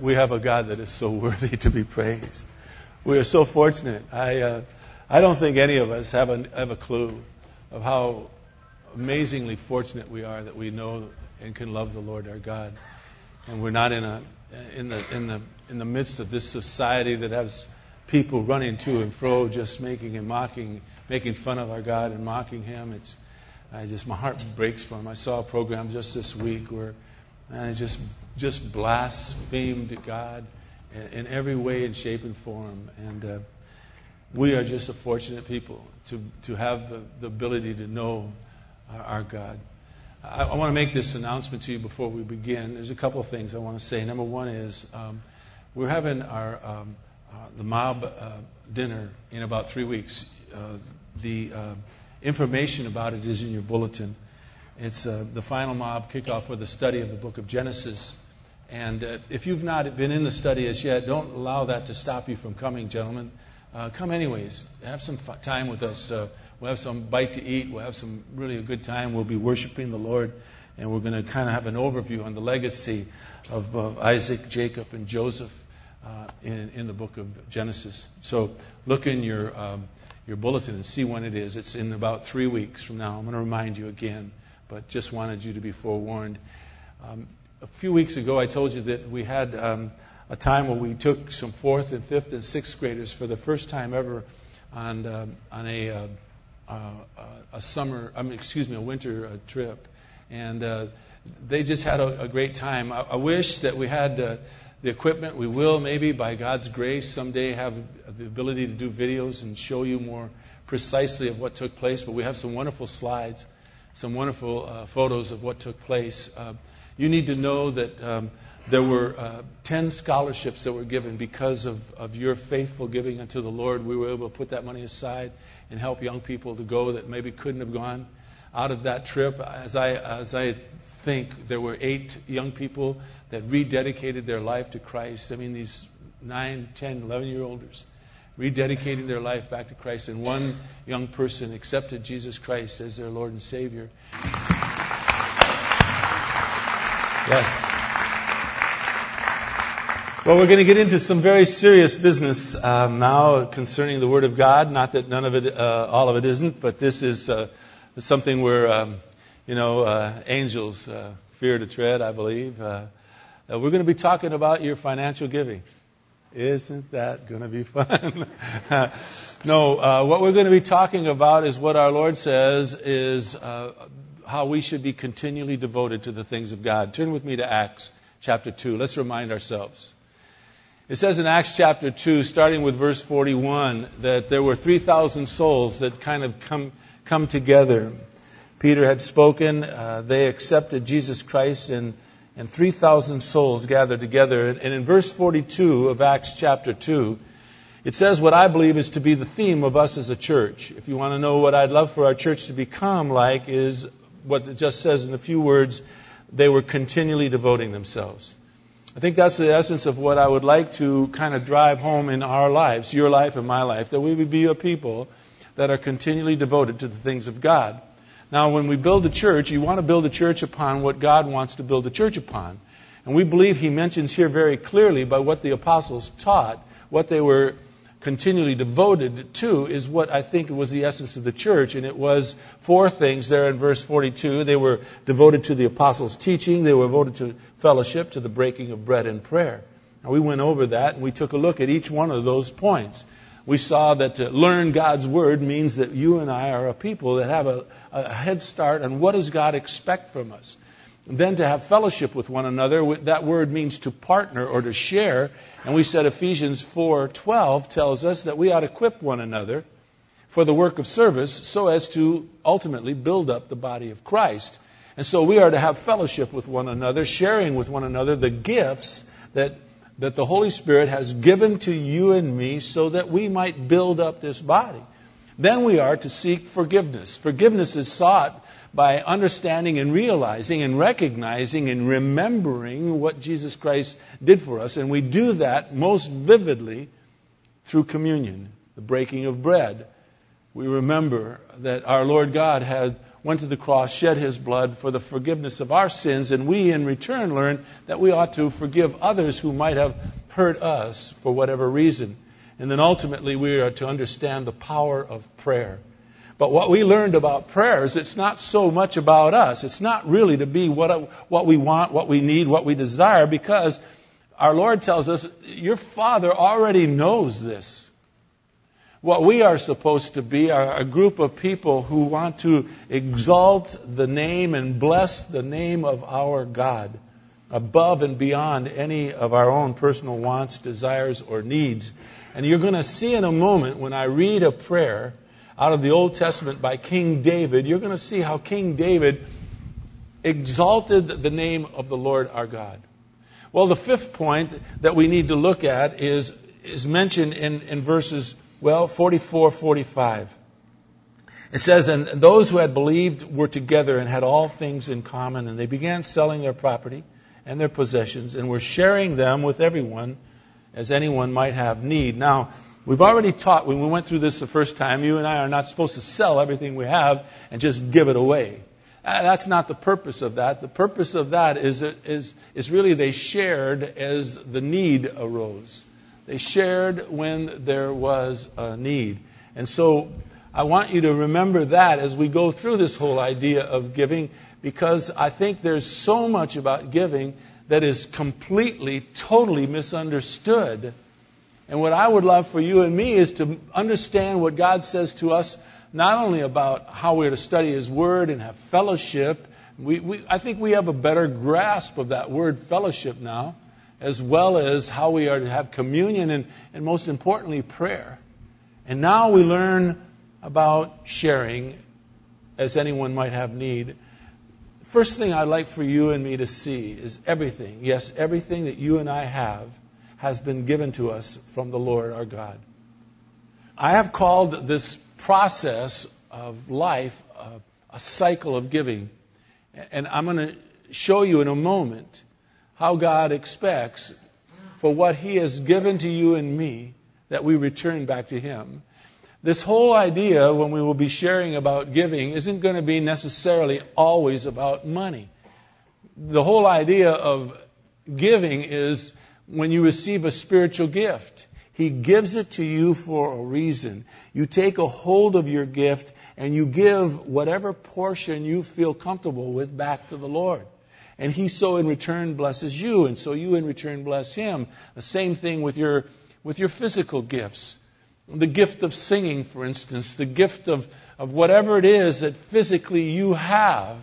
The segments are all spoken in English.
We have a God that is so worthy to be praised. We are so fortunate. I, uh, I don't think any of us have a, have a clue of how amazingly fortunate we are that we know and can love the Lord our God. And we're not in, a, in, the, in, the, in the midst of this society that has people running to and fro, just making and mocking, making fun of our God and mocking Him. It's, I just, my heart breaks for Him. I saw a program just this week where and just just blasphemed God in, every way and shape and form. And uh, we are just a fortunate people to to have the, the ability to know our, our God. I, I, want to make this announcement to you before we begin. There's a couple of things I want to say. Number one is um, we're having our um, uh, the mob uh, dinner in about three weeks. Uh, the uh, information about it is in your bulletin. It's uh, the final mob kickoff for the study of the book of Genesis. And uh, if you've not been in the study as yet, don't allow that to stop you from coming, gentlemen. Uh, come anyways. Have some f- time with us. Uh, we'll have some bite to eat. We'll have some really a good time. We'll be worshiping the Lord. And we're going to kind of have an overview on the legacy of Isaac, Jacob, and Joseph uh, in, in the book of Genesis. So look in your, um, your bulletin and see when it is. It's in about three weeks from now. I'm going to remind you again but just wanted you to be forewarned. Um, a few weeks ago, I told you that we had um, a time where we took some fourth and fifth and sixth graders for the first time ever on uh, on a uh, uh, a summer, I mean, excuse me, a winter uh, trip, and uh, they just had a, a great time. I, I, wish that we had uh, the equipment. We will maybe, by God's grace, someday have the ability to do videos and show you more precisely of what took place. But we have some wonderful slides some wonderful uh, photos of what took place. Uh, you need to know that um, there were uh, 10 scholarships that were given because of, of your faithful giving unto the Lord. We were able to put that money aside and help young people to go that maybe couldn't have gone out of that trip. As I, as I think, there were eight young people that rededicated their life to Christ. I mean, these 9, 10, 11 year olds rededicating their life back to Christ, and one young person accepted Jesus Christ as their Lord and Savior. Yes. Well, we're going to get into some very serious business um, now concerning the Word of God. Not that none of it, uh, all of it isn't, but this is uh, something where, um, you know, uh, angels uh, fear to tread, I believe. Uh, uh, we're going to be talking about your financial giving. Isn't that going to be fun? no, uh, what we're going to be talking about is what our Lord says is uh, how we should be continually devoted to the things of God. Turn with me to Acts chapter 2. Let's remind ourselves. It says in Acts chapter 2, starting with verse 41, that there were 3,000 souls that kind of come, come together. Peter had spoken. Uh, they accepted Jesus Christ and and 3,000 souls gathered together. And in verse 42 of Acts chapter 2, it says what I believe is to be the theme of us as a church. If you want to know what I'd love for our church to become like, is what it just says in a few words they were continually devoting themselves. I think that's the essence of what I would like to kind of drive home in our lives, your life and my life, that we would be a people that are continually devoted to the things of God. Now, when we build a church, you want to build a church upon what God wants to build a church upon. And we believe he mentions here very clearly by what the apostles taught, what they were continually devoted to is what I think was the essence of the church. And it was four things there in verse 42. They were devoted to the apostles' teaching. They were devoted to fellowship, to the breaking of bread and prayer. Now, we went over that and we took a look at each one of those points we saw that to learn God's Word means that you and I are a people that have a, a head start on what does God expect from us. And then to have fellowship with one another, that word means to partner or to share. And we said Ephesians 4:12 tells us that we ought to equip one another for the work of service so as to ultimately build up the body of Christ. And so we are to have fellowship with one another, sharing with one another the gifts that that the Holy Spirit has given to you and me so that we might build up this body. Then we are to seek forgiveness. Forgiveness is sought by understanding and realizing and recognizing and remembering what Jesus Christ did for us. And we do that most vividly through communion, the breaking of bread. We remember that our Lord God had went to the cross, shed his blood for the forgiveness of our sins, and we in return learn that we ought to forgive others who might have hurt us for whatever reason. And then ultimately we are to understand the power of prayer. But what we learned about prayer is it's not so much about us. It's not really to be what, what we want, what we need, what we desire, because our Lord tells us, your Father already knows this. What we are supposed to be are a group of people who want to exalt the name and bless the name of our God above and beyond any of our own personal wants, desires, or needs. And you're going to see in a moment when I read a prayer out of the Old Testament by King David, you're going to see how King David exalted the name of the Lord our God. Well, the fifth point that we need to look at is, is mentioned in, in verses, well, 44, 45. It says, And those who had believed were together and had all things in common, and they began selling their property and their possessions and were sharing them with everyone as anyone might have need. Now, we've already taught when we went through this the first time, you and I are not supposed to sell everything we have and just give it away. Uh, that's not the purpose of that. The purpose of that is, is, is really they shared as the need arose. They shared when there was a need. And so I want you to remember that as we go through this whole idea of giving, because I think there's so much about giving that is completely, totally misunderstood. And what I would love for you and me is to understand what God says to us, not only about how we're to study His Word and have fellowship. We, we, I think we have a better grasp of that word fellowship now, as well as how we are to have communion and, and most importantly, prayer. And now we learn about sharing as anyone might have need. First thing I'd like for you and me to see is everything, yes, everything that you and I have has been given to us from the Lord our God. I have called this process of life a, a cycle of giving. And I'm going to show you in a moment how God expects for what He has given to you and me that we return back to Him. This whole idea, when we will be sharing about giving, isn't going to be necessarily always about money. The whole idea of giving is when you receive a spiritual gift. He gives it to you for a reason. You take a hold of your gift and you give whatever portion you feel comfortable with back to the Lord. And He so in return blesses you, and so you in return bless Him. The same thing with your, with your physical gifts the gift of singing, for instance, the gift of, of whatever it is that physically you have,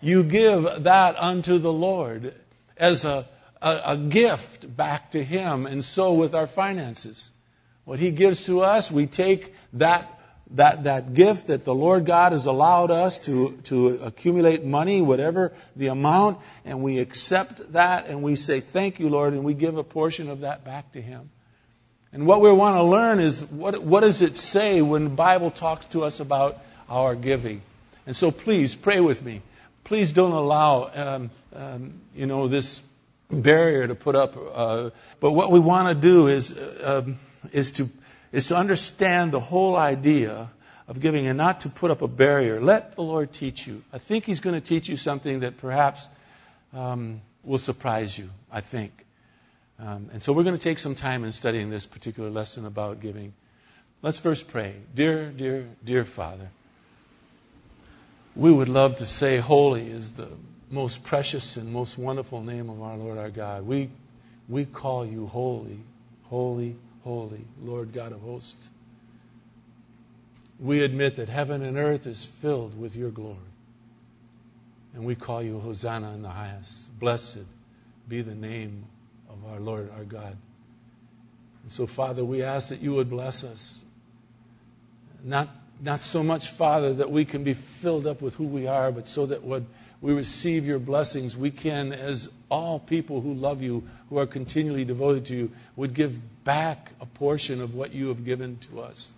you give that unto the Lord as a, a, a gift back to Him. And so with our finances. What He gives to us, we take that that, that gift that the Lord God has allowed us to, to accumulate money, whatever the amount, and we accept that and we say, Thank you, Lord, and we give a portion of that back to Him. And what we want to learn is what, what does it say when the Bible talks to us about our giving? And so please pray with me. Please don't allow, um, um, you know, this barrier to put up. Uh, but what we want to do is, uh, is to, is to understand the whole idea of giving and not to put up a barrier. Let the Lord teach you. I think He's going to teach you something that perhaps um, will surprise you, I think. Um, and so we're going to take some time in studying this particular lesson about giving. Let's first pray. Dear, dear, dear Father, we would love to say holy is the most precious and most wonderful name of our Lord our God. We, we call you holy, holy, holy, Lord God of hosts. We admit that heaven and earth is filled with your glory. And we call you Hosanna in the highest. Blessed be the name of our Lord, our God. And so, Father, we ask that you would bless us. Not, not so much, Father, that we can be filled up with who we are, but so that when we receive your blessings, we can, as all people who love you, who are continually devoted to you, would give back a portion of what you have given to us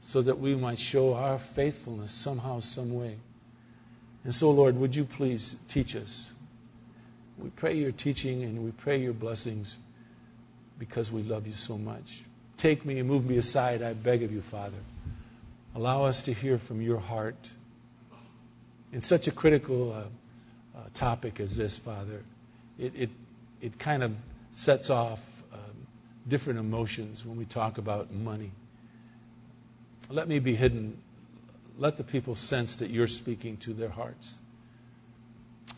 so that we might show our faithfulness somehow, some way. And so, Lord, would you please teach us? We pray your teaching and we pray your blessings because we love you so much. Take me and move me aside, I beg of you, Father. Allow us to hear from your heart in such a critical uh, uh, topic as this, Father. It, it, it kind of sets off different emotions when we talk about money. Let me be hidden. Let the people sense that you're speaking to their hearts.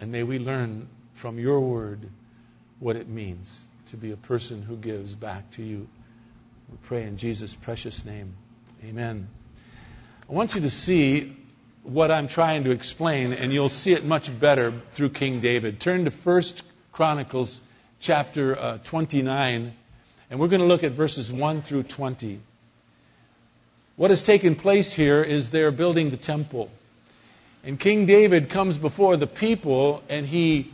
And may we learn from your word what it means to be a person who gives back to you. We pray in Jesus' precious name. Amen. I want you to see what I'm trying to explain, and you'll see it much better through King David. Turn to 1 Chronicles chapter uh, 29, and we're going to look at verses 1 through 20. What has taken place here is they're building the temple. And King David comes before the people and he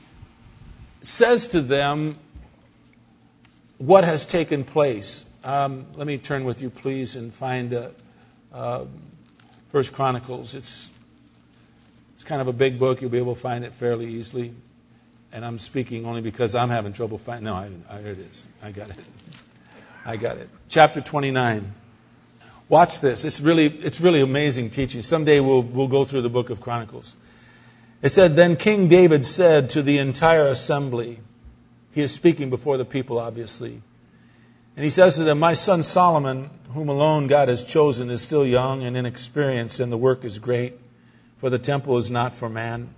says to them what has taken place. Um, let me turn with you, please, and find uh, uh, First Chronicles. It's it's kind of a big book. You'll be able to find it fairly easily. And I'm speaking only because I'm having trouble finding. No, I, I, here it is. I got it. I got it. Chapter 29. Watch this. It's really, it's really amazing teaching. Someday we'll, we'll go through the book of Chronicles. It said, Then King David said to the entire assembly, he is speaking before the people, obviously. And he says to them, My son Solomon, whom alone God has chosen, is still young and inexperienced, and the work is great. For the temple is not for man,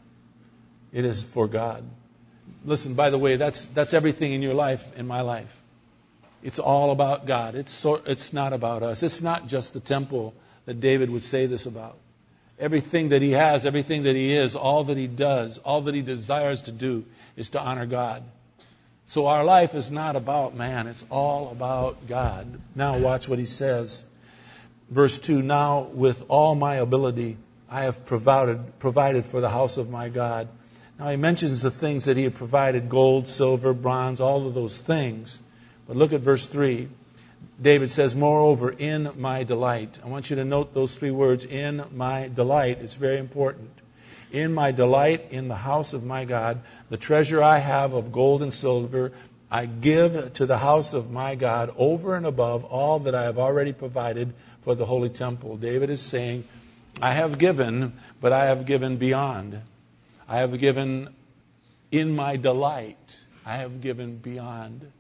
it is for God. Listen, by the way, that's, that's everything in your life, in my life. It's all about God. It's, so, it's not about us. It's not just the temple that David would say this about. Everything that he has, everything that he is, all that he does, all that he desires to do is to honor God. So our life is not about man, it's all about God. Now watch what he says. Verse 2 Now with all my ability I have provided, provided for the house of my God. Now he mentions the things that he had provided gold, silver, bronze, all of those things. But look at verse 3. David says, Moreover, in my delight. I want you to note those three words, in my delight. It's very important. In my delight in the house of my God, the treasure I have of gold and silver, I give to the house of my God over and above all that I have already provided for the holy temple. David is saying, I have given, but I have given beyond. I have given in my delight. I have given beyond.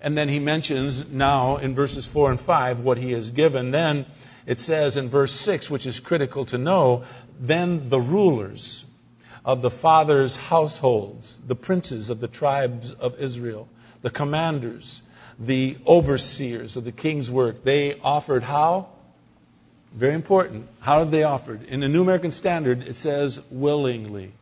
And then he mentions now in verses 4 and 5 what he has given. Then it says in verse 6, which is critical to know, then the rulers of the fathers' households, the princes of the tribes of Israel, the commanders, the overseers of the king's work, they offered how? Very important. How did they offer? In the New American Standard, it says willingly.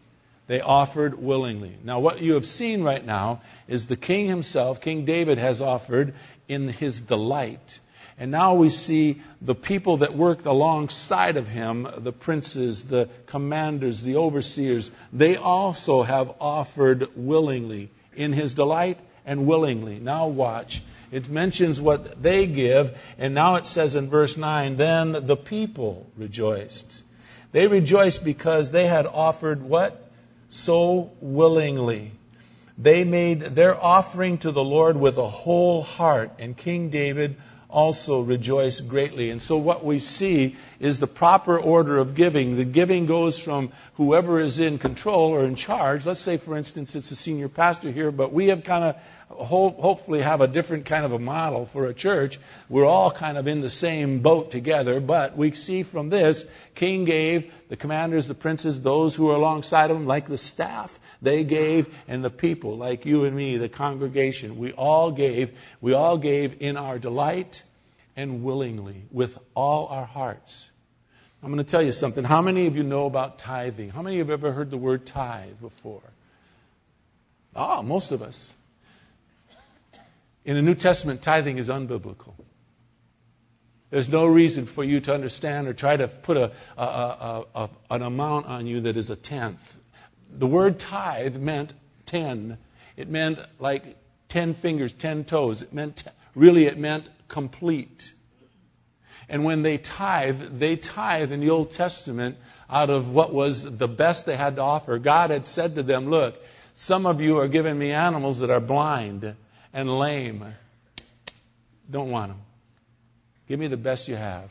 They offered willingly. Now, what you have seen right now is the king himself, King David, has offered in his delight. And now we see the people that worked alongside of him, the princes, the commanders, the overseers, they also have offered willingly in his delight and willingly. Now watch. It mentions what they give, and now it says in verse 9, then the people rejoiced. They rejoiced because they had offered what? So willingly. They made their offering to the Lord with a whole heart, and King David also rejoiced greatly. And so what we see is the proper order of giving. The giving goes from whoever is in control or in charge. Let's say, for instance, it's a senior pastor here, but we have kind of hopefully have a different kind of a model for a church. We're all kind of in the same boat together, but we see from this, King gave, the commanders, the princes, those who are alongside of him, like the staff, they gave, and the people, like you and me, the congregation, we all gave, we all gave in our delight and willingly, with all our hearts. I'm going to tell you something. How many of you know about tithing? How many of you have ever heard the word tithe before? Ah, oh, most of us. In the New Testament, tithing is unbiblical. There's no reason for you to understand or try to put a, a, a, a, an amount on you that is a tenth. The word tithe meant ten. It meant like ten fingers, ten toes. It meant, really, it meant complete. And when they tithe, they tithe in the Old Testament out of what was the best they had to offer. God had said to them, look, some of you are giving me animals that are blind and lame. Don't want them. Give me the best you have.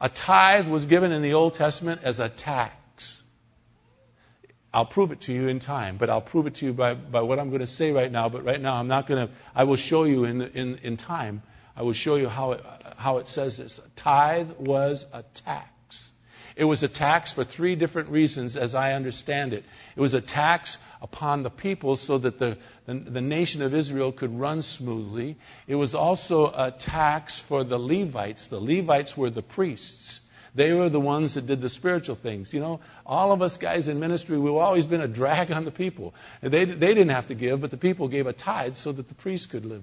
A tithe was given in the Old Testament as a tax. I'll prove it to you in time, but I'll prove it to you by, by what I'm going to say right now. But right now, I'm not going to, I will show you in, in, in time. I will show you how it, how it says this. A Tithe was a tax. It was a tax for three different reasons, as I understand it. It was a tax upon the people so that the, the, the, nation of Israel could run smoothly. It was also a tax for the Levites. The Levites were the priests. They were the ones that did the spiritual things. You know, all of us guys in ministry, we've always been a drag on the people. They, they didn't have to give, but the people gave a tithe so that the priests could live.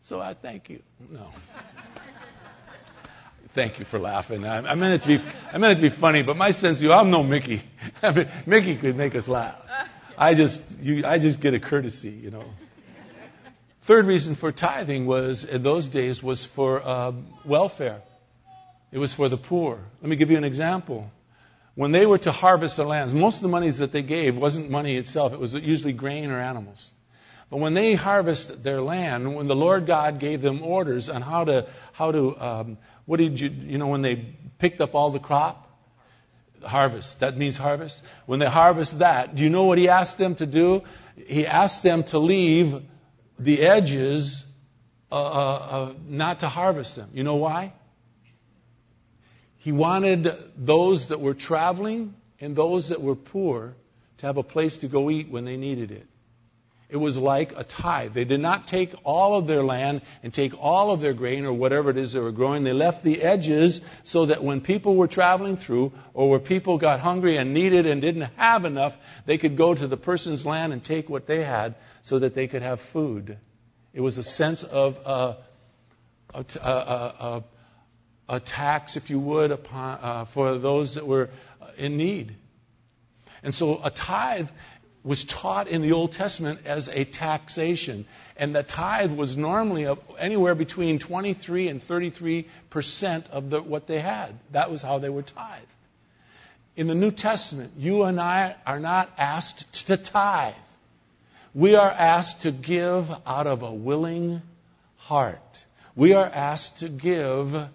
So I thank you. No. Thank you for laughing. I, I, meant it to be, I meant it to be funny, but my sense of you, I'm no Mickey. Mickey could make us laugh. I just, you, I just get a courtesy, you know. Third reason for tithing was, in those days, was for um, welfare. It was for the poor. Let me give you an example. When they were to harvest the lands, most of the monies that they gave wasn't money itself. It was usually grain or animals. But when they harvest their land, when the Lord God gave them orders on how to, how to, um, what did you, you know, when they picked up all the crop? Harvest. That means harvest. When they harvest that, do you know what he asked them to do? He asked them to leave the edges, uh, uh, uh, not to harvest them. You know why? He wanted those that were traveling and those that were poor to have a place to go eat when they needed it. It was like a tithe. They did not take all of their land and take all of their grain or whatever it is they were growing. They left the edges so that when people were traveling through or where people got hungry and needed and didn't have enough, they could go to the person's land and take what they had so that they could have food. It was a sense of uh, a, a, a, a, tax, if you would, upon, uh, for those that were in need. And so a tithe was taught in the Old Testament as a taxation. And the tithe was normally anywhere between 23 and 33 percent of the, what they had. That was how they were tithed. In the New Testament, you and I are not asked to tithe. We are asked to give out of a willing heart. We are asked to give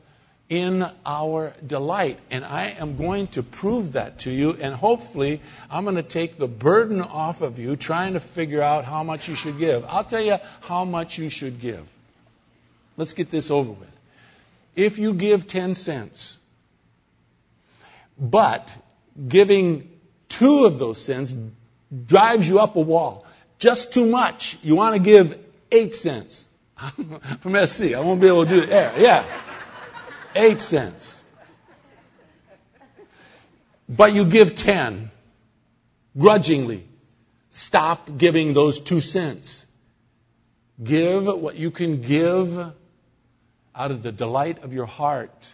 in our delight. And I am going to prove that to you, and hopefully, I'm going to take the burden off of you trying to figure out how much you should give. I'll tell you how much you should give. Let's get this over with. If you give 10 cents, but giving two of those cents drives you up a wall, just too much, you want to give 8 cents. from SC. I won't be able to do it. Yeah, yeah. Eight cents. But you give ten grudgingly. Stop giving those two cents. Give what you can give out of the delight of your heart.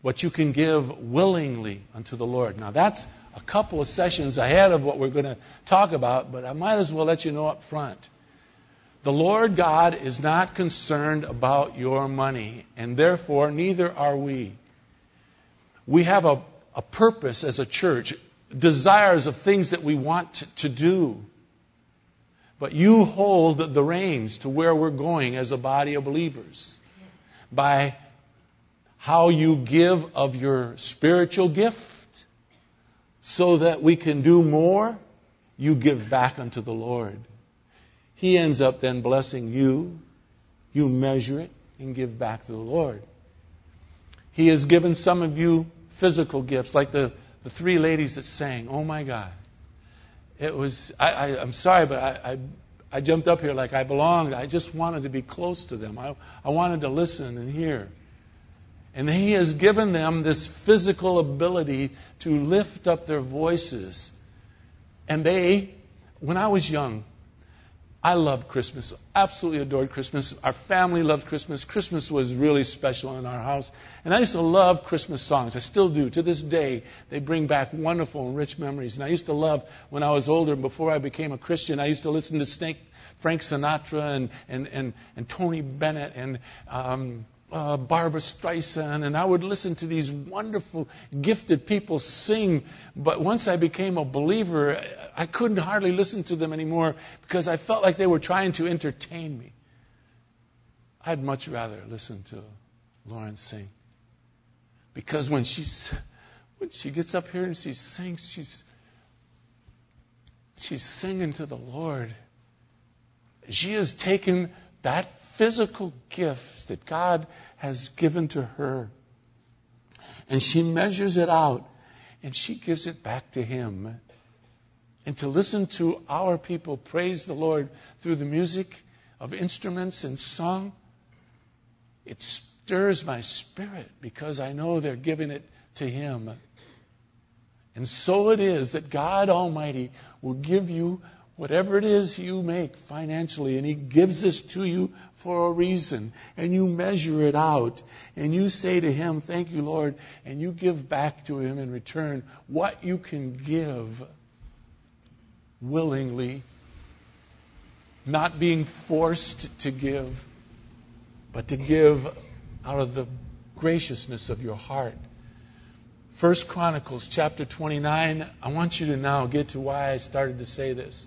What you can give willingly unto the Lord. Now that's a couple of sessions ahead of what we're going to talk about, but I might as well let you know up front. The Lord God is not concerned about your money, and therefore neither are we. We have a, a purpose as a church, desires of things that we want to, to do. But you hold the reins to where we're going as a body of believers by how you give of your spiritual gift so that we can do more. You give back unto the Lord. He ends up then blessing you. You measure it and give back to the Lord. He has given some of you physical gifts, like the, the three ladies that sang. Oh my God. It was, I, I, am sorry, but I, I, I jumped up here like I belonged. I just wanted to be close to them. I, I wanted to listen and hear. And He has given them this physical ability to lift up their voices. And they, when I was young, I loved Christmas, absolutely adored Christmas. Our family loved Christmas. Christmas was really special in our house. And I used to love Christmas songs. I still do. To this day, they bring back wonderful and rich memories. And I used to love, when I was older, and before I became a Christian, I used to listen to Frank Sinatra and, and, and, and Tony Bennett and um, uh, Barbra Streisand, and I would listen to these wonderful, gifted people sing. But once I became a believer, I couldn't hardly listen to them anymore because I felt like they were trying to entertain me. I'd much rather listen to Lawrence sing. Because when she's when she gets up here and she sings, she's she's singing to the Lord. She has taken that physical gift that God has given to her and she measures it out and she gives it back to Him. And to listen to our people praise the Lord through the music of instruments and song, it stirs my spirit because I know they're giving it to Him. And so it is that God Almighty will give you whatever it is you make financially, and He gives this to you for a reason, and you measure it out, and you say to Him, Thank you, Lord, and you give back to Him in return what you can give willingly, not being forced to give, but to give out of the graciousness of your heart. First Chronicles chapter 29, I want you to now get to why I started to say this.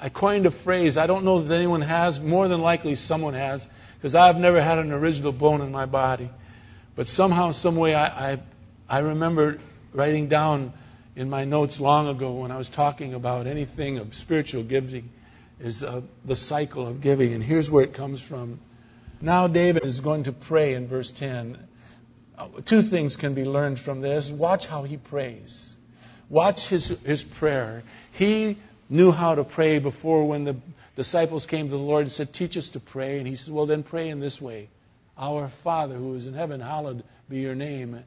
I coined a phrase. I don't know that anyone has. More than likely, someone has, because I've never had an original bone in my body. But somehow, some way, I, I, I remember writing down in my notes long ago when I was talking about anything of spiritual giving is uh, the cycle of giving. And here's where it comes from. Now, David is going to pray in verse 10. Uh, two things can be learned from this. Watch how he prays. Watch his, his prayer. He knew how to pray before when the disciples came to the Lord and said, Teach us to pray. And he says, Well, then pray in this way Our Father who is in heaven, hallowed be your name.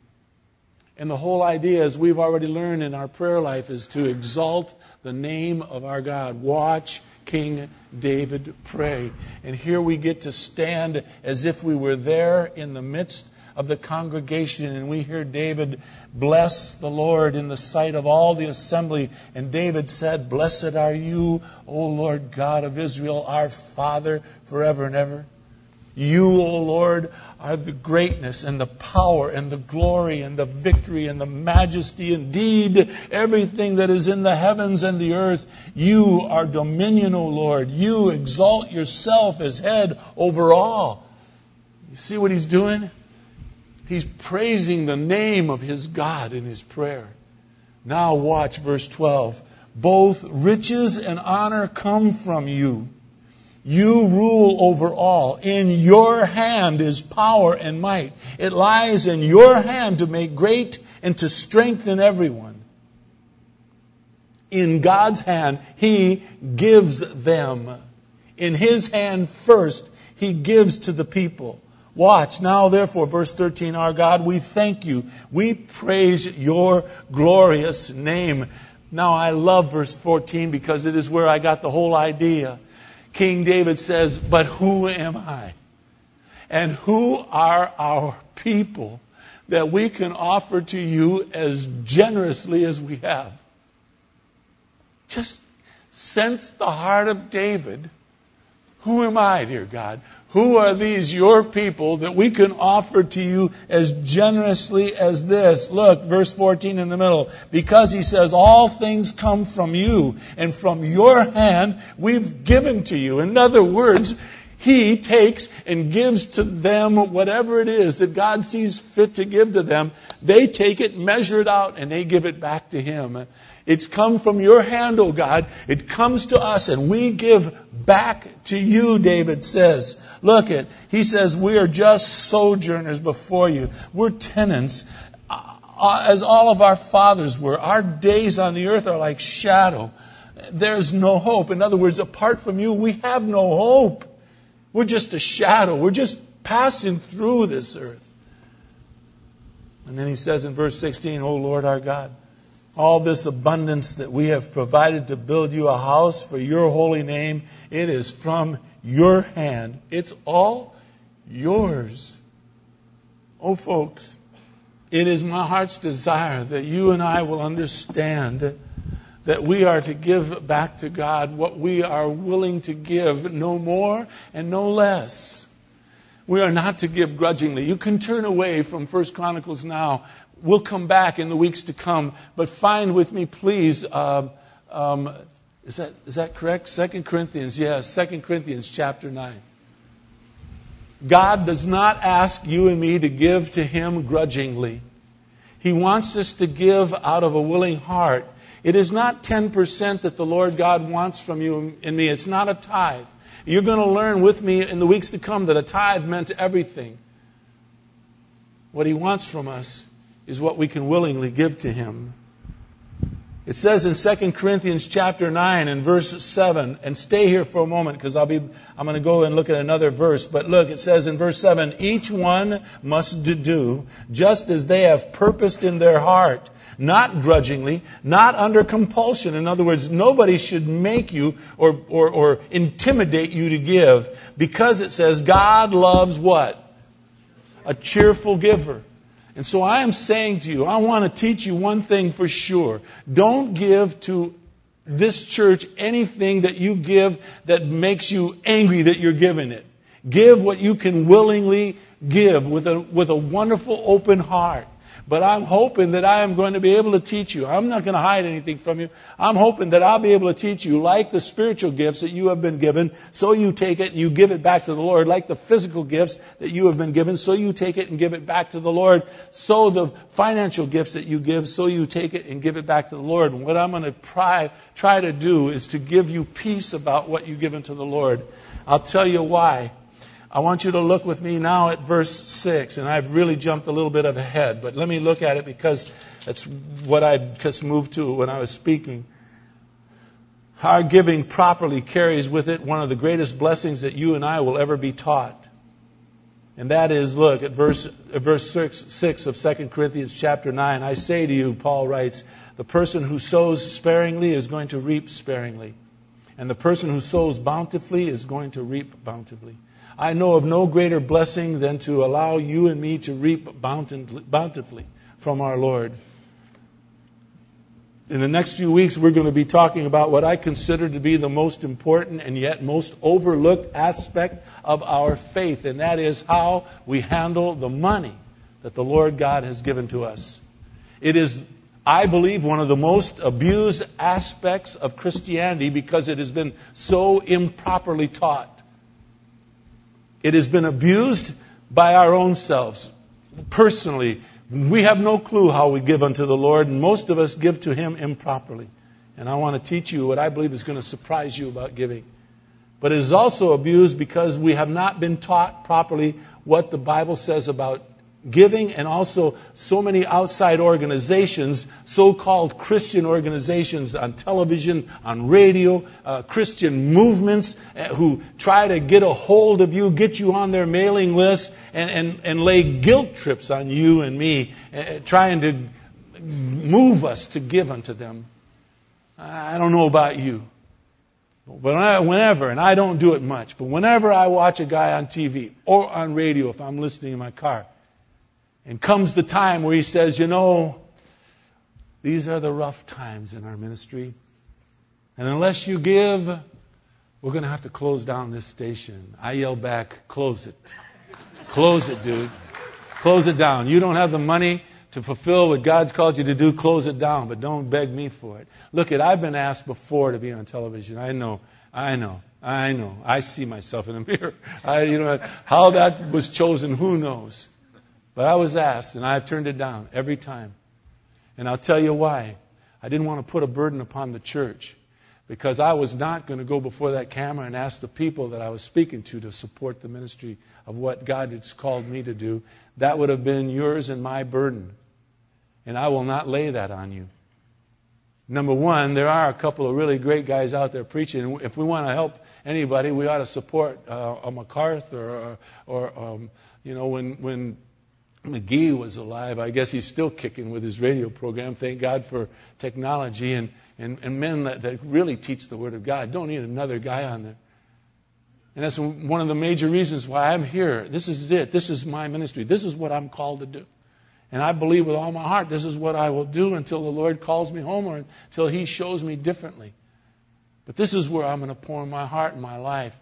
And the whole idea, as we've already learned in our prayer life, is to exalt the name of our God. Watch King David pray. And here we get to stand as if we were there in the midst of the congregation, and we hear David bless the Lord in the sight of all the assembly. And David said, Blessed are you, O Lord God of Israel, our Father, forever and ever. You, O Lord, are the greatness and the power and the glory and the victory and the majesty. Indeed, everything that is in the heavens and the earth, you are dominion, O Lord. You exalt yourself as head over all. You see what he's doing? He's praising the name of his God in his prayer. Now watch verse 12. Both riches and honor come from you. You rule over all. In your hand is power and might. It lies in your hand to make great and to strengthen everyone. In God's hand, He gives them. In His hand first, He gives to the people. Watch now, therefore, verse 13, our God, we thank you. We praise your glorious name. Now, I love verse 14 because it is where I got the whole idea. King David says, But who am I? And who are our people that we can offer to you as generously as we have? Just sense the heart of David. Who am I, dear God? Who are these your people that we can offer to you as generously as this? Look, verse 14 in the middle. Because he says, all things come from you, and from your hand we've given to you. In other words, he takes and gives to them whatever it is that God sees fit to give to them. They take it, measure it out, and they give it back to him. It's come from your hand, O God. It comes to us and we give back to you, David says. Look at, he says, we are just sojourners before you. We're tenants, uh, as all of our fathers were. Our days on the earth are like shadow. There's no hope. In other words, apart from you, we have no hope. We're just a shadow. We're just passing through this earth. And then he says in verse 16, O Lord our God, all this abundance that we have provided to build you a house for your holy name, it is from your hand. It's all yours. Oh, folks, it is my heart's desire that you and I will understand that we are to give back to God what we are willing to give, no more and no less. We are not to give grudgingly. You can turn away from First Chronicles now We'll come back in the weeks to come, but find with me, please. Uh, um, is that is that correct? Second Corinthians, yes. Second Corinthians chapter nine. God does not ask you and me to give to Him grudgingly. He wants us to give out of a willing heart. It is not 10% that the Lord God wants from you and me. It's not a tithe. You're going to learn with me in the weeks to come that a tithe meant everything. What He wants from us is what we can willingly give to Him. It says in 2 Corinthians chapter 9 and verse 7, and stay here for a moment because I'll be, I'm going to go and look at another verse. But look, it says in verse 7, each one must do just as they have purposed in their heart, not grudgingly, not under compulsion. In other words, nobody should make you or, or, or intimidate you to give because it says God loves what? A cheerful giver. And so I am saying to you, I want to teach you one thing for sure. Don't give to this church anything that you give that makes you angry that you're giving it. Give what you can willingly give with a, with a wonderful open heart. But I'm hoping that I am going to be able to teach you. I'm not going to hide anything from you. I'm hoping that I'll be able to teach you like the spiritual gifts that you have been given, so you take it and you give it back to the Lord, like the physical gifts that you have been given, so you take it and give it back to the Lord, so the financial gifts that you give, so you take it and give it back to the Lord. And what I'm going to try, try to do is to give you peace about what you've given to the Lord. I'll tell you why. I want you to look with me now at verse 6, and I've really jumped a little bit ahead, but let me look at it because that's what I just moved to when I was speaking. Our giving properly carries with it one of the greatest blessings that you and I will ever be taught. And that is, look at verse, at verse 6, 6 of 2 Corinthians chapter 9. I say to you, Paul writes, the person who sows sparingly is going to reap sparingly. And the person who sows bountifully is going to reap bountifully. I know of no greater blessing than to allow you and me to reap bountifully from our Lord. In the next few weeks, we're going to be talking about what I consider to be the most important and yet most overlooked aspect of our faith, and that is how we handle the money that the Lord God has given to us. It is, I believe, one of the most abused aspects of Christianity because it has been so improperly taught. It has been abused by our own selves. Personally, we have no clue how we give unto the Lord, and most of us give to Him improperly. And I want to teach you what I believe is going to surprise you about giving. But it is also abused because we have not been taught properly what the Bible says about giving and also so many outside organizations, so-called Christian organizations on television, on radio, uh, Christian movements uh, who try to get a hold of you, get you on their mailing list, and, and, and lay guilt trips on you and me, uh, trying to move us to give unto them. I don't know about you. But whenever, and I don't do it much, but whenever I watch a guy on TV or on radio if I'm listening in my car, and comes the time where he says, you know, these are the rough times in our ministry. And unless you give, we're going to have to close down this station. I yell back, close it. Close it, dude. Close it down. You don't have the money to fulfill what God's called you to do, close it down, but don't beg me for it. Look at, I've been asked before to be on television. I know, I know, I know. I see myself in the mirror. I, you know, how that was chosen, who knows? But I was asked, and I turned it down every time. And I'll tell you why. I didn't want to put a burden upon the church because I was not going to go before that camera and ask the people that I was speaking to to support the ministry of what God has called me to do. That would have been yours and my burden. And I will not lay that on you. Number one, there are a couple of really great guys out there preaching. If we want to help anybody, we ought to support uh, a MacArthur or, or um, you know, when, when McGee was alive. I guess he's still kicking with his radio program. Thank God for technology and, and, and men that, that really teach the Word of God. Don't need another guy on there. And that's one of the major reasons why I'm here. This is it. This is my ministry. This is what I'm called to do. And I believe with all my heart this is what I will do until the Lord calls me home or until He shows me differently. But this is where I'm going to pour my heart and my life.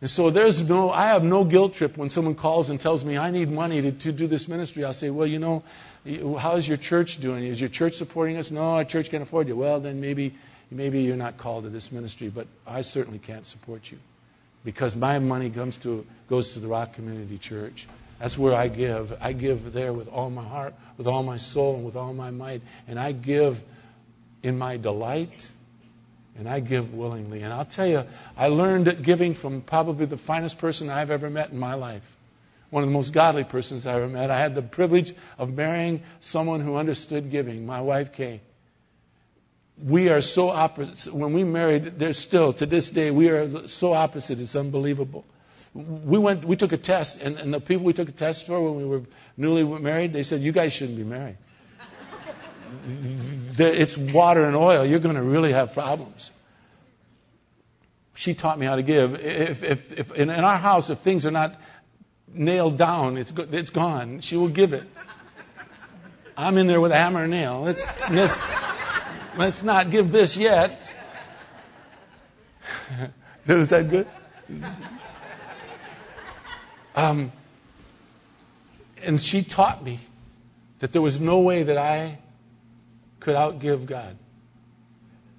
And so there's no, I have no guilt trip when someone calls and tells me I need money to, to do this ministry. I'll say, well, you know, how's your church doing? Is your church supporting us? No, our church can't afford you. Well, then maybe, maybe you're not called to this ministry, but I certainly can't support you. because my money comes to, goes to the Rock Community Church. That's where I give. I give there with all my heart, with all my soul, and with all my might. And I give in my delight, and I give willingly. And I'll tell you, I learned giving from probably the finest person I've ever met in my life. One of the most godly persons I ever met. I had the privilege of marrying someone who understood giving, my wife Kay we are so opposite. When we married, there's still, to this day, we are so opposite. It's unbelievable. We went, we took a test, and, and the people we took a test for when we were newly married, they said, you guys shouldn't be married. It's water and oil. You're going to really have problems. She taught me how to give. If, if, if in, in our house, if things are not nailed down, it's, it's gone. She will give it. I'm in there with a hammer and nail. Let's, let's, Let's not give this yet. Is that good? Um, and she taught me that there was no way that I could outgive God.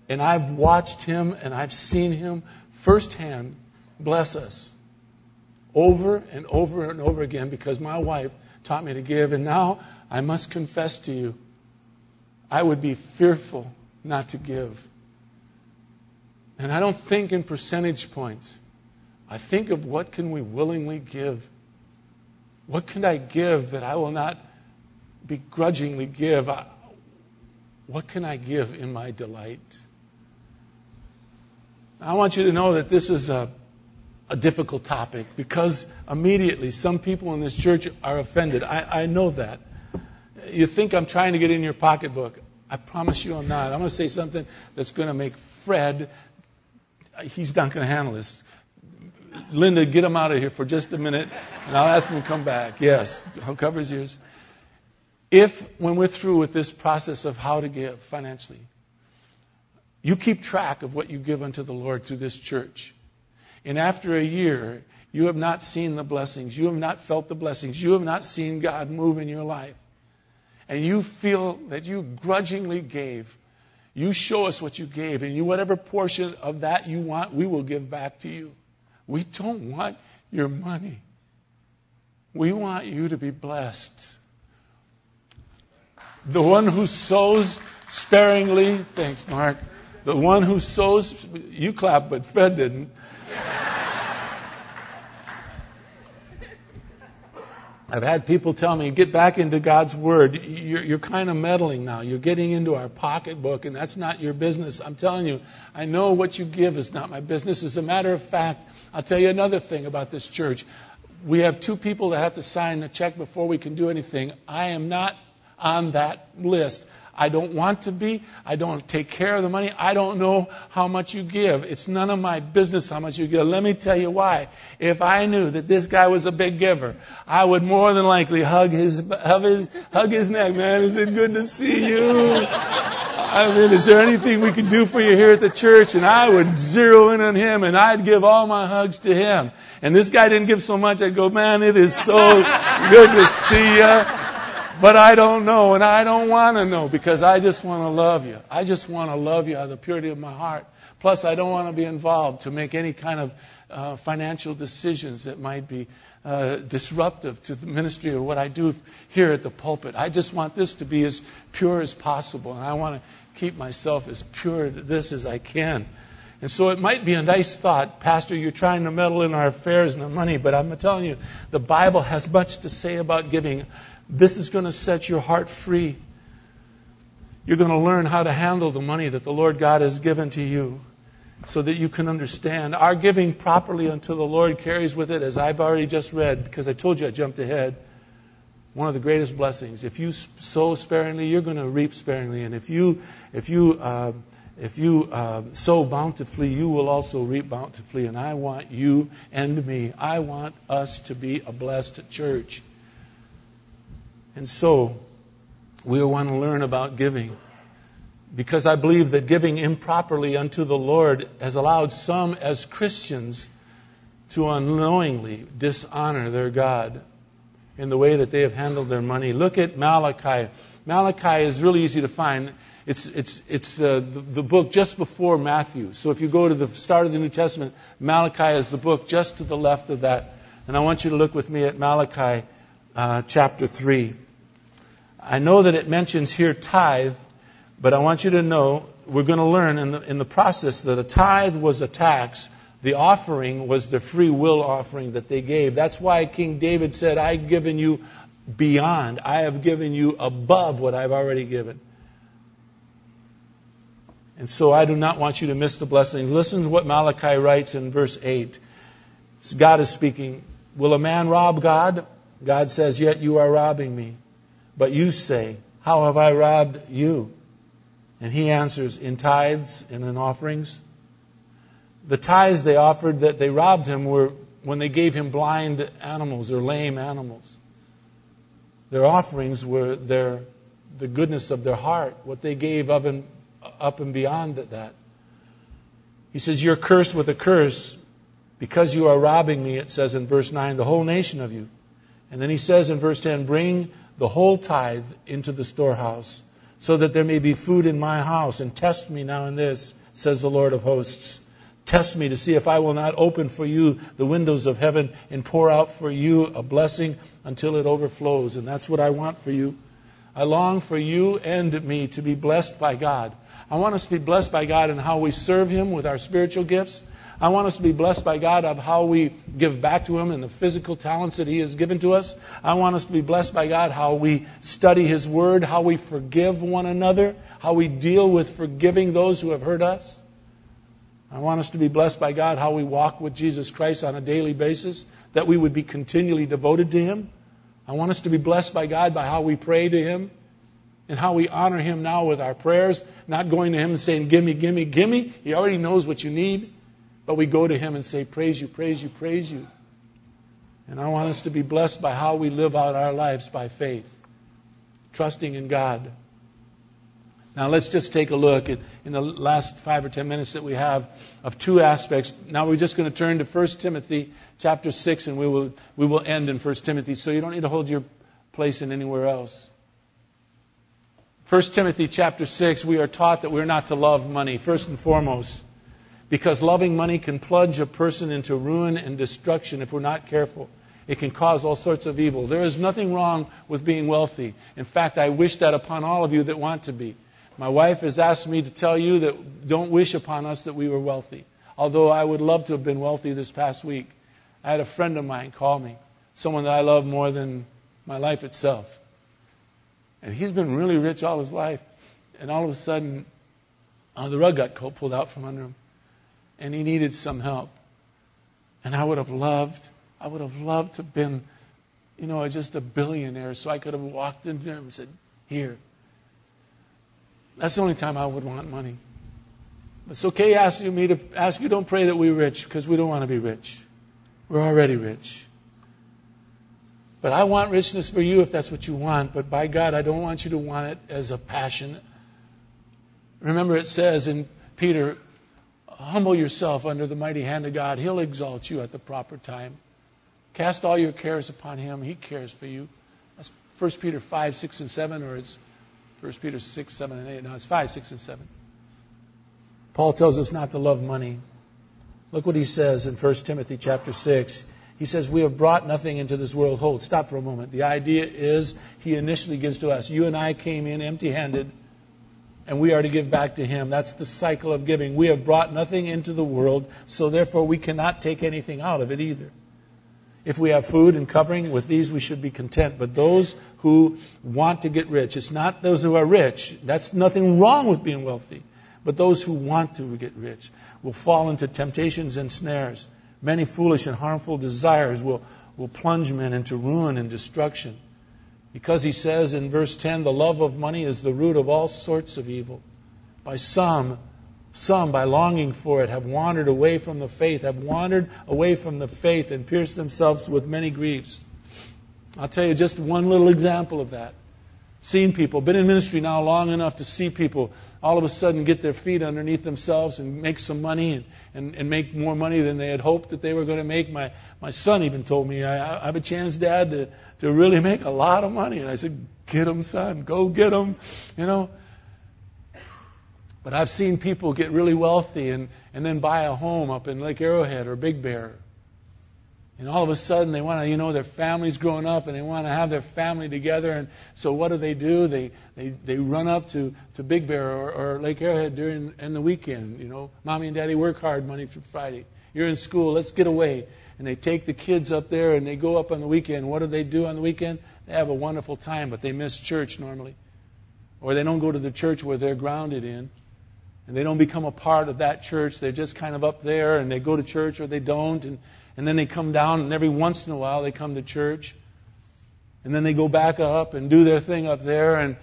And I've watched him and I've seen him firsthand bless us over and over and over again because my wife taught me to give. And now I must confess to you, I would be fearful not to give. And I don't think in percentage points. I think of what can we willingly give? What can I give that I will not begrudgingly give? What can I give in my delight? I want you to know that this is a, a difficult topic because immediately some people in this church are offended. I, I know that. You think I'm trying to get in your pocketbook. I promise you I'm not. I'm going to say something that's going to make Fred, he's not going to handle this. Linda, get him out of here for just a minute, and I'll ask him to come back. Yes, I'll cover his ears. If, when we're through with this process of how to give financially, you keep track of what you give unto the Lord through this church, and after a year, you have not seen the blessings, you have not felt the blessings, you have not seen God move in your life, and you feel that you grudgingly gave, you show us what you gave, and you whatever portion of that you want, we will give back to you. We don't want your money. We want you to be blessed. The one who sows sparingly, thanks, Mark. The one who sows, you clap, but Fred didn't. I've had people tell me, get back into God's Word. You're, you're, kind of meddling now. You're getting into our pocketbook, and that's not your business. I'm telling you, I know what you give is not my business. As a matter of fact, I'll tell you another thing about this church. We have two people that have to sign the check before we can do anything. I am not on that list. I don't want to be. I don't take care of the money. I don't know how much you give. It's none of my business how much you give. Let me tell you why. If I knew that this guy was a big giver, I would more than likely hug his, hug his, hug his neck. Man, is it good to see you? I mean, is there anything we can do for you here at the church? And I would zero in on him and I'd give all my hugs to him. And this guy didn't give so much. I'd go, man, it is so good to see you. But I don't know, and I don't want to know because I just want to love you. I just want to love you out of the purity of my heart. Plus, I don't want to be involved to make any kind of uh, financial decisions that might be uh, disruptive to the ministry or what I do here at the pulpit. I just want this to be as pure as possible, and I want to keep myself as pure to this as I can. And so it might be a nice thought, Pastor, you're trying to meddle in our affairs and our money, but I'm telling you, the Bible has much to say about giving. This is going to set your heart free. You're going to learn how to handle the money that the Lord God has given to you so that you can understand. Our giving properly unto the Lord carries with it, as I've already just read, because I told you I jumped ahead, one of the greatest blessings. If you sow sparingly, you're going to reap sparingly. And if you, if you, uh, if you uh, sow bountifully, you will also reap bountifully. And I want you and me, I want us to be a blessed church. And so, we want to learn about giving. Because I believe that giving improperly unto the Lord has allowed some as Christians to unknowingly dishonor their God in the way that they have handled their money. Look at Malachi. Malachi is really easy to find. It's, it's, it's uh, the, the book just before Matthew. So if you go to the start of the New Testament, Malachi is the book just to the left of that. And I want you to look with me at Malachi uh, chapter 3. I know that it mentions here tithe, but I want you to know we're going to learn in the, in the process that a tithe was a tax. The offering was the free will offering that they gave. That's why King David said, I've given you beyond. I have given you above what I've already given. And so I do not want you to miss the blessings. Listen to what Malachi writes in verse 8. God is speaking. Will a man rob God? God says, Yet you are robbing me. But you say, How have I robbed you? And he answers, In tithes and in offerings. The tithes they offered that they robbed him were when they gave him blind animals or lame animals. Their offerings were their, the goodness of their heart, what they gave of and, up and beyond that. He says, You're cursed with a curse because you are robbing me, it says in verse 9, the whole nation of you. And then he says in verse 10, Bring the whole tithe into the storehouse, so that there may be food in my house, and test me now in this, says the Lord of hosts. Test me to see if I will not open for you the windows of heaven and pour out for you a blessing until it overflows. And that's what I want for you. I long for you and me to be blessed by God. I want us to be blessed by God in how we serve Him with our spiritual gifts. I want us to be blessed by God of how we give back to Him and the physical talents that He has given to us. I want us to be blessed by God how we study His Word, how we forgive one another, how we deal with forgiving those who have hurt us. I want us to be blessed by God how we walk with Jesus Christ on a daily basis, that we would be continually devoted to Him. I want us to be blessed by God by how we pray to Him and how we honor Him now with our prayers, not going to Him and saying, Gimme, gimme, gimme. He already knows what you need. But we go to Him and say, Praise you, praise you, praise you. And I want us to be blessed by how we live out our lives by faith, trusting in God. Now let's just take a look at, in the last five or ten minutes that we have of two aspects. Now we're just going to turn to 1 Timothy chapter 6 and we will, we will end in 1 Timothy. So you don't need to hold your place in anywhere else. 1 Timothy chapter 6, we are taught that we're not to love money, first and foremost because loving money can plunge a person into ruin and destruction if we're not careful. It can cause all sorts of evil. There is nothing wrong with being wealthy. In fact, I wish that upon all of you that want to be. My wife has asked me to tell you that don't wish upon us that we were wealthy. Although I would love to have been wealthy this past week. I had a friend of mine call me, someone that I love more than my life itself. And he's been really rich all his life. And all of a sudden, uh, the rug got pulled out from under him and he needed some help. And I would have loved, I would have loved to have been, you know, just a billionaire so I could have walked in there and said, Here. That's the only time I would want money. But it's okay asking me to ask you don't pray that we're rich because we don't want to be rich. We're already rich. But I want richness for you if that's what you want. But by God, I don't want you to want it as a passion. Remember, it says in Peter, humble yourself under the mighty hand of God. He'll exalt you at the proper time. Cast all your cares upon Him. He cares for you. That's 1 Peter 5, 6, and 7, or it's 1 Peter 6, 7, and 8. No, it's 5, 6, and 7. Paul tells us not to love money. Look what he says in 1 Timothy chapter 6. He says, We have brought nothing into this world. Hold, stop for a moment. The idea is he initially gives to us. You and I came in empty handed and we are to give back to Him. That's the cycle of giving. We have brought nothing into the world, so therefore we cannot take anything out of it either. If we have food and covering, with these we should be content. But those who want to get rich, it's not those who are rich. That's nothing wrong with being wealthy. But those who want to get rich will fall into temptations and snares. Many foolish and harmful desires will, will plunge men into ruin and destruction. Because he says in verse 10, the love of money is the root of all sorts of evil. By some, some, by longing for it, have wandered away from the faith, have wandered away from the faith and pierced themselves with many griefs. I'll tell you just one little example of that seen people, been in ministry now long enough to see people all of a sudden get their feet underneath themselves and make some money and, and, and make more money than they had hoped that they were going to make. My, my son even told me, I, I have a chance, Dad, to, to really make a lot of money. And I said, Get them, son. Go get them. You know. But I've seen people get really wealthy and, and then buy a home up in Lake Arrowhead or Big Bear. And all of a sudden they want to, you know, their family's growing up and they want to have their family together. And so what do they do? They, they, they run up to, to Big Bear or, or Lake Arrowhead during in the weekend. You know, mommy and daddy work hard Monday through Friday. You're in school, let's get away. And they take the kids up there and they go up on the weekend. What do they do on the weekend? They have a wonderful time, but they miss church normally. Or they don't go to the church where they're grounded in. And they don't become a part of that church. They're just kind of up there and they go to church or they don't. And and then they come down, and every once in a while they come to church. And then they go back up and do their thing up there. And,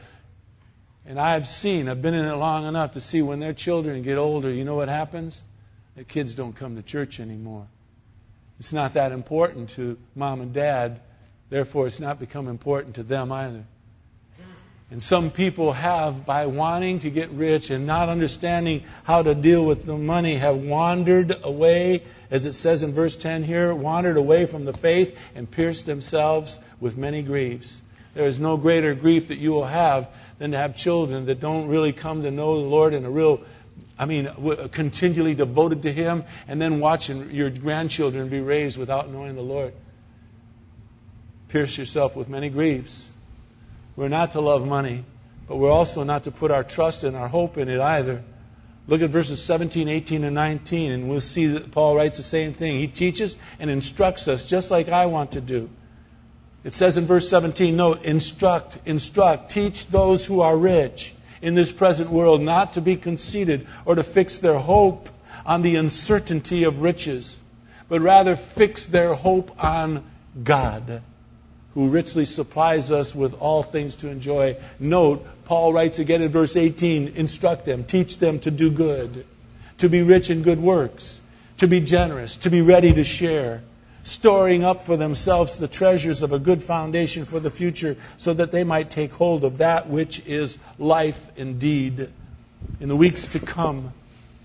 and I've seen, I've been in it long enough to see when their children get older, you know what happens? Their kids don't come to church anymore. It's not that important to mom and dad. Therefore, it's not become important to them either. And some people have, by wanting to get rich and not understanding how to deal with the money, have wandered away, as it says in verse 10 here, wandered away from the faith and pierced themselves with many griefs. There is no greater grief that you will have than to have children that don't really come to know the Lord in a real, I mean, continually devoted to Him, and then watching your grandchildren be raised without knowing the Lord. Pierce yourself with many griefs. We're not to love money, but we're also not to put our trust and our hope in it either. Look at verses 17, 18, and 19, and we'll see that Paul writes the same thing. He teaches and instructs us just like I want to do. It says in verse 17, note, instruct, instruct, teach those who are rich in this present world not to be conceited or to fix their hope on the uncertainty of riches, but rather fix their hope on God who richly supplies us with all things to enjoy. Note, Paul writes again in verse 18 instruct them, teach them to do good, to be rich in good works, to be generous, to be ready to share, storing up for themselves the treasures of a good foundation for the future, so that they might take hold of that which is life indeed. In the weeks to come,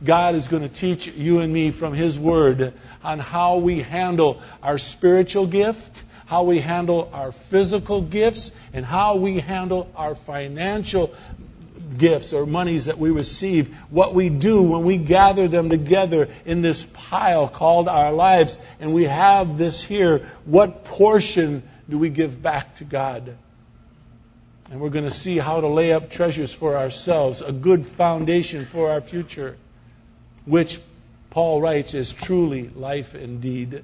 God is going to teach you and me from His Word on how we handle our spiritual gift how we handle our physical gifts, and how we handle our financial gifts or monies that we receive, what we do when we gather them together in this pile called our lives, and we have this here, what portion do we give back to God? And we're going to see how to lay up treasures for ourselves, a good foundation for our future, which Paul writes is truly life indeed.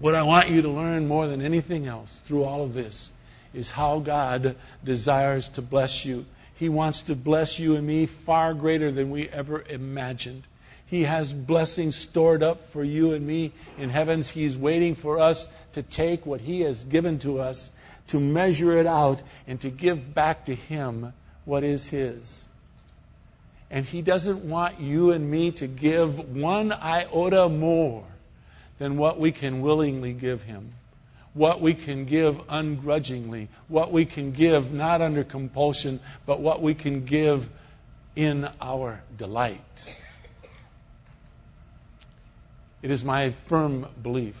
What I want you to learn more than anything else through all of this is how God desires to bless you. He wants to bless you and me far greater than we ever imagined. He has blessings stored up for you and me in heavens. He's waiting for us to take what He has given to us, to measure it out, and to give back to Him what is His. And He doesn't want you and me to give one iota more than what we can willingly give Him, what we can give ungrudgingly, what we can give not under compulsion, but what we can give in our delight. It is my firm belief.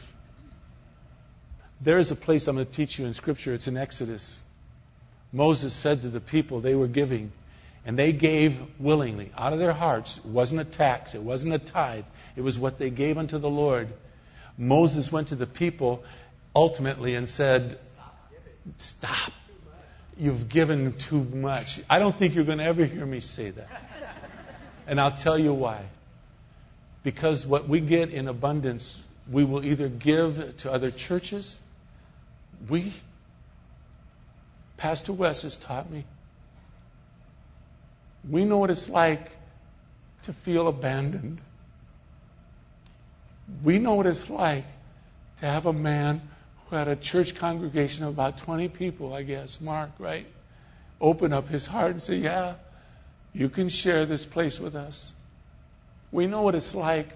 There is a place I'm going to teach you in Scripture. It's in Exodus. Moses said to the people they were giving, and they gave willingly, out of their hearts. It wasn't a tax, it wasn't a tithe, it was what they gave unto the Lord. Moses went to the people ultimately and said, Stop. You've given too much. I don't think you're going to ever hear me say that. And I'll tell you why. Because what we get in abundance, we will either give to other churches. We, Pastor Wes has taught me, we know what it's like to feel abandoned. We know what it's like to have a man who had a church congregation of about 20 people, I guess, Mark, right? Open up his heart and say, Yeah, you can share this place with us. We know what it's like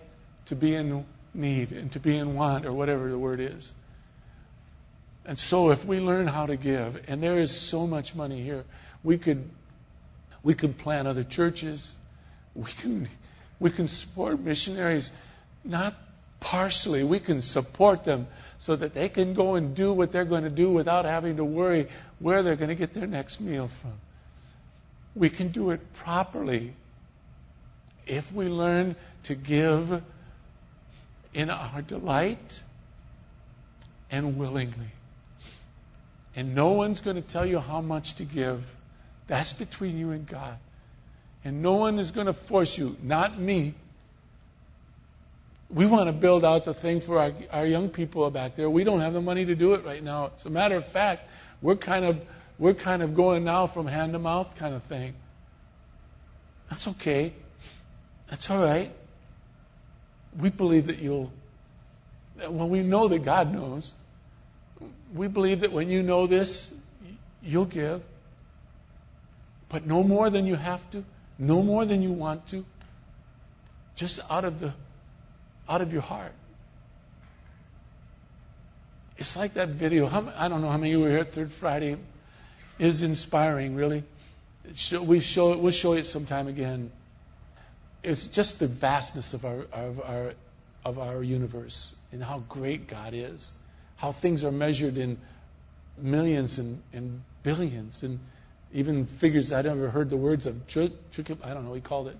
to be in need and to be in want, or whatever the word is. And so, if we learn how to give, and there is so much money here, we could we could plant other churches. We can we can support missionaries, not partially, we can support them so that they can go and do what they're going to do without having to worry where they're going to get their next meal from. we can do it properly if we learn to give in our delight and willingly. And no one's going to tell you how much to give. That's between you and God. And no one is going to force you, not me. We want to build out the thing for our, our young people back there. We don't have the money to do it right now. As a matter of fact, we're kind of we're kind of going now from hand to mouth kind of thing. That's okay. That's all right. We believe that you'll well we know that God knows. We believe that when you know this, you'll give. But no more than you have to, no more than you want to. Just out of the out of your heart. It's like that video. How, I don't know how many of you were here Third Friday. Is inspiring, really. we show it. We'll show it sometime again. It's just the vastness of our of our of our universe and how great God is, how things are measured in millions and, and billions and even figures I'd never heard the words of. I don't know. He called it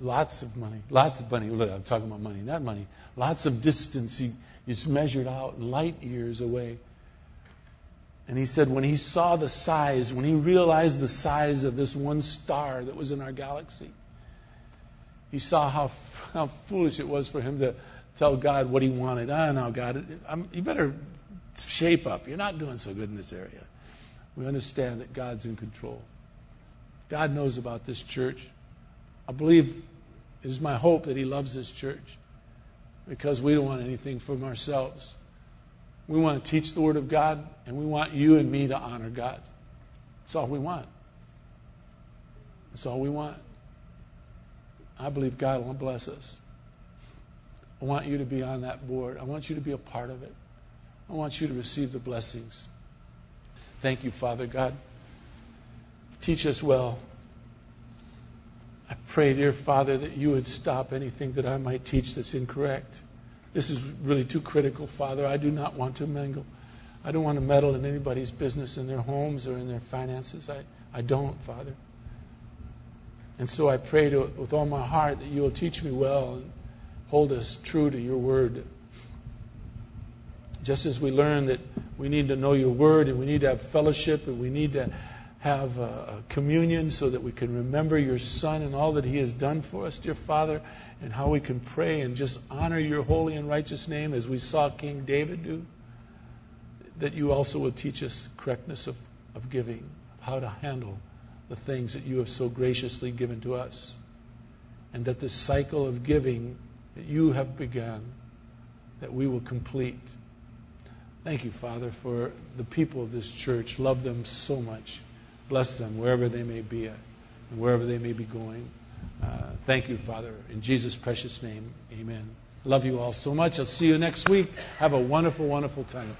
Lots of money. Lots of money. Look, I'm talking about money, not money. Lots of distance. He, it's measured out light years away. And he said when he saw the size, when he realized the size of this one star that was in our galaxy, he saw how, how foolish it was for him to tell God what he wanted. Ah, now, God, I'm, you better shape up. You're not doing so good in this area. We understand that God's in control. God knows about this church. I believe it is my hope that He loves this church because we don't want anything from ourselves. We want to teach the Word of God, and we want you and me to honor God. That's all we want. That's all we want. I believe God will bless us. I want you to be on that board. I want you to be a part of it. I want you to receive the blessings. Thank you, Father God. Teach us well. I pray, dear Father, that you would stop anything that I might teach that's incorrect. This is really too critical, Father. I do not want to mingle. I don't want to meddle in anybody's business in their homes or in their finances. I, I don't, Father. And so I pray to, with all my heart that you will teach me well and hold us true to your word. Just as we learn that we need to know your word and we need to have fellowship and we need to have communion so that we can remember your Son and all that He has done for us, dear Father, and how we can pray and just honor your holy and righteous name as we saw King David do. That you also will teach us correctness of, of giving, how to handle the things that you have so graciously given to us. And that this cycle of giving that you have begun, that we will complete. Thank you, Father, for the people of this church. Love them so much. Bless them wherever they may be at and wherever they may be going. Uh, thank you, Father. In Jesus' precious name, amen. Love you all so much. I'll see you next week. Have a wonderful, wonderful time.